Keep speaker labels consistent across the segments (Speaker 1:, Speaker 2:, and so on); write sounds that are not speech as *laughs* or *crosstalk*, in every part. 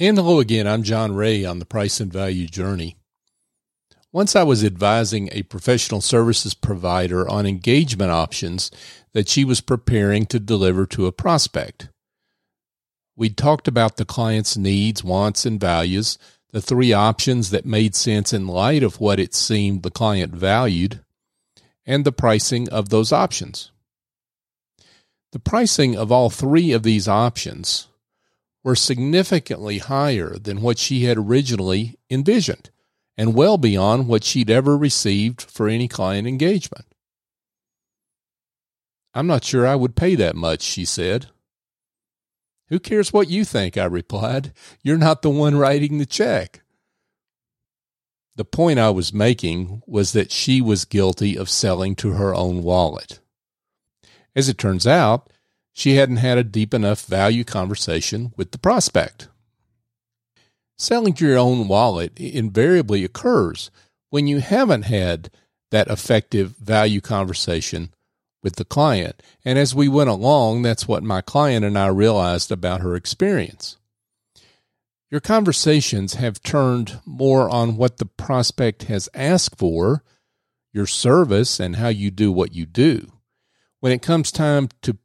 Speaker 1: And hello again, I'm John Ray on the Price and Value Journey. Once I was advising a professional services provider on engagement options that she was preparing to deliver to a prospect. We talked about the client's needs, wants, and values, the three options that made sense in light of what it seemed the client valued, and the pricing of those options. The pricing of all three of these options were significantly higher than what she had originally envisioned and well beyond what she'd ever received for any client engagement. I'm not sure I would pay that much, she said. Who cares what you think? I replied. *laughs* You're not the one writing the check. The point I was making was that she was guilty of selling to her own wallet. As it turns out, she hadn't had a deep enough value conversation with the prospect. Selling to your own wallet invariably occurs when you haven't had that effective value conversation with the client. And as we went along, that's what my client and I realized about her experience. Your conversations have turned more on what the prospect has asked for, your service, and how you do what you do. When it comes time to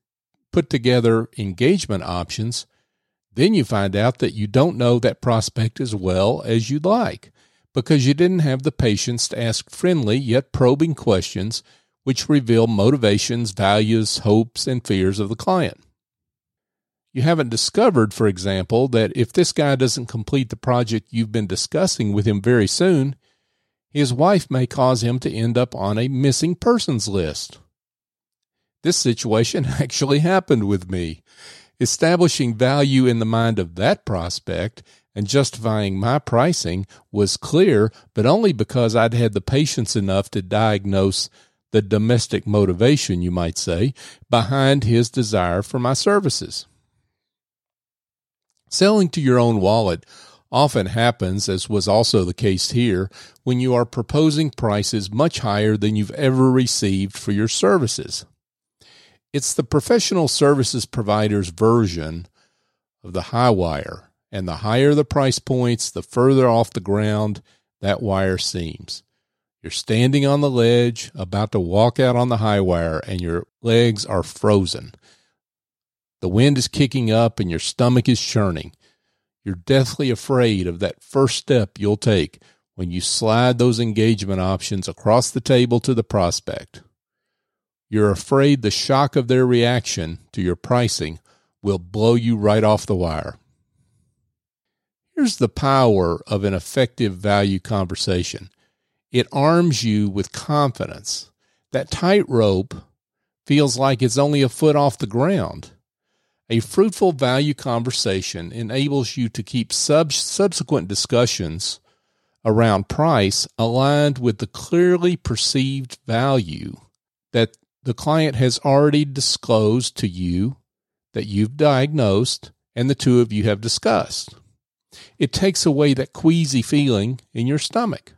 Speaker 1: put together engagement options, then you find out that you don't know that prospect as well as you'd like because you didn't have the patience to ask friendly yet probing questions which reveal motivations, values, hopes, and fears of the client. You haven't discovered, for example, that if this guy doesn't complete the project you've been discussing with him very soon, his wife may cause him to end up on a missing persons list. This situation *laughs* actually happened with me. Establishing value in the mind of that prospect and justifying my pricing was clear, but only because I'd had the patience enough to diagnose the domestic motivation, you might say, behind his desire for my services. Selling to your own wallet often happens, as was also the case here, when you are proposing prices much higher than you've ever received for your services. It's the professional services provider's version of the high wire, and the higher the price points, the further off the ground that wire seems. You're standing on the ledge, about to walk out on the high wire, and your legs are frozen. The wind is kicking up and your stomach is churning. You're deathly afraid of that first step you'll take when you slide those engagement options across the table to the prospect. You're afraid the shock of their reaction to your pricing will blow you right off the wire. Here's the power of an effective value conversation it arms you with confidence. That tightrope feels like it's only a foot off the ground. A fruitful value conversation enables you to keep sub- subsequent discussions around price aligned with the clearly perceived value that the client has already disclosed to you that you've diagnosed and the two of you have discussed. It takes away that queasy feeling in your stomach.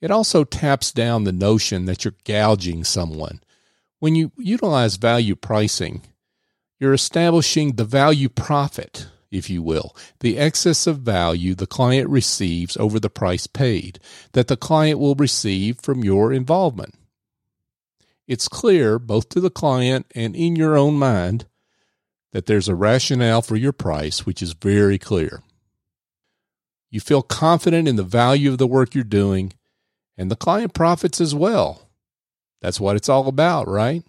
Speaker 1: It also taps down the notion that you're gouging someone. When you utilize value pricing, you're establishing the value profit, if you will, the excess of value the client receives over the price paid that the client will receive from your involvement it's clear, both to the client and in your own mind, that there's a rationale for your price, which is very clear. You feel confident in the value of the work you're doing, and the client profits as well. That's what it's all about, right?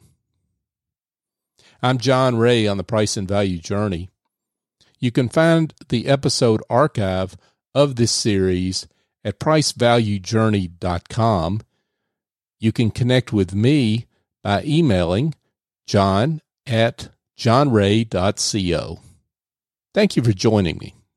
Speaker 1: I'm John Ray on the Price and Value Journey. You can find the episode archive of this series at pricevaluejourney.com. You can connect with me by emailing john at johnray.co. Thank you for joining me.